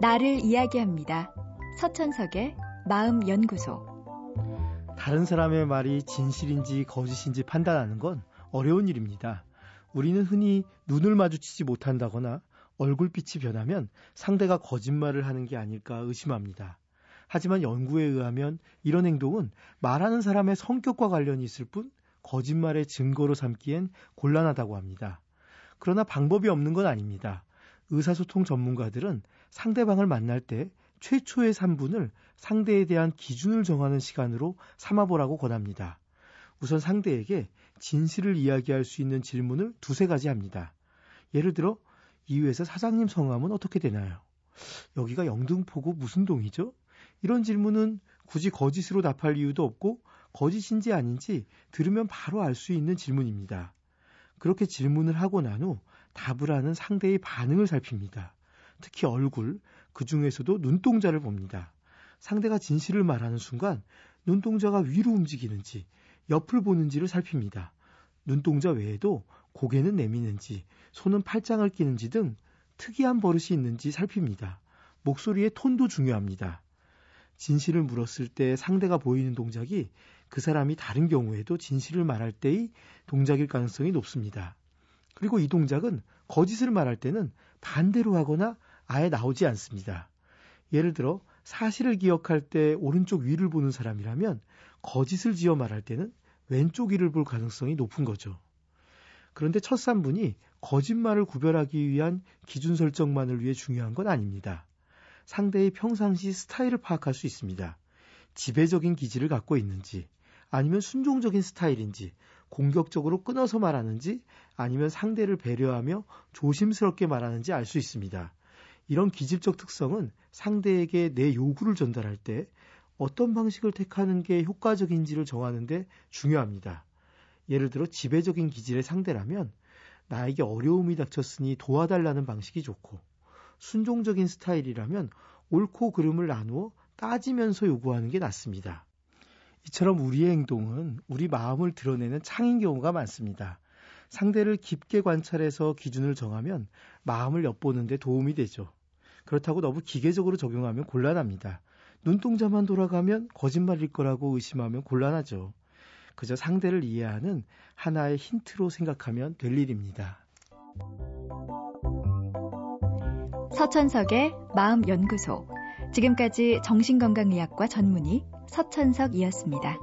나를 이야기합니다. 서천석의 마음연구소. 다른 사람의 말이 진실인지 거짓인지 판단하는 건 어려운 일입니다. 우리는 흔히 눈을 마주치지 못한다거나 얼굴빛이 변하면 상대가 거짓말을 하는 게 아닐까 의심합니다. 하지만 연구에 의하면 이런 행동은 말하는 사람의 성격과 관련이 있을 뿐 거짓말의 증거로 삼기엔 곤란하다고 합니다. 그러나 방법이 없는 건 아닙니다. 의사소통 전문가들은 상대방을 만날 때 최초의 3분을 상대에 대한 기준을 정하는 시간으로 삼아보라고 권합니다. 우선 상대에게 진실을 이야기할 수 있는 질문을 두세 가지 합니다. 예를 들어, 이 회사 사장님 성함은 어떻게 되나요? 여기가 영등포구 무슨 동이죠? 이런 질문은 굳이 거짓으로 답할 이유도 없고 거짓인지 아닌지 들으면 바로 알 수 있는 질문입니다. 그렇게 질문을 하고 난 후 답을 하는 상대의 반응을 살핍니다. 특히 얼굴, 그 중에서도 눈동자를 봅니다. 상대가 진실을 말하는 순간 눈동자가 위로 움직이는지 옆을 보는지를 살핍니다. 눈동자 외에도 고개는 내미는지 손은 팔짱을 끼는지 등 특이한 버릇이 있는지 살핍니다. 목소리의 톤도 중요합니다. 진실을 물었을 때 상대가 보이는 동작이 그 사람이 다른 경우에도 진실을 말할 때의 동작일 가능성이 높습니다. 그리고 이 동작은 거짓을 말할 때는 반대로 하거나 아예 나오지 않습니다. 예를 들어 사실을 기억할 때 오른쪽 위를 보는 사람이라면 거짓을 지어 말할 때는 왼쪽 위를 볼 가능성이 높은 거죠. 그런데 첫 3분이 거짓말을 구별하기 위한 기준 설정만을 위해 중요한 건 아닙니다. 상대의 평상시 스타일을 파악할 수 있습니다. 지배적인 기질을 갖고 있는지, 아니면 순종적인 스타일인지, 공격적으로 끊어서 말하는지, 아니면 상대를 배려하며 조심스럽게 말하는지 알 수 있습니다. 이런 기질적 특성은 상대에게 내 요구를 전달할 때 어떤 방식을 택하는 게 효과적인지를 정하는데 중요합니다. 예를 들어 지배적인 기질의 상대라면 나에게 어려움이 닥쳤으니 도와달라는 방식이 좋고 순종적인 스타일이라면 옳고 그름을 나누어 따지면서 요구하는 게 낫습니다. 이처럼 우리의 행동은 우리 마음을 드러내는 창인 경우가 많습니다. 상대를 깊게 관찰해서 기준을 정하면 마음을 엿보는 데 도움이 되죠. 그렇다고 너무 기계적으로 적용하면 곤란합니다. 눈동자만 돌아가면 거짓말일 거라고 의심하면 곤란하죠. 그저 상대를 이해하는 하나의 힌트로 생각하면 될 일입니다. 서천석의 마음연구소. 지금까지 정신건강의학과 전문의 서천석이었습니다.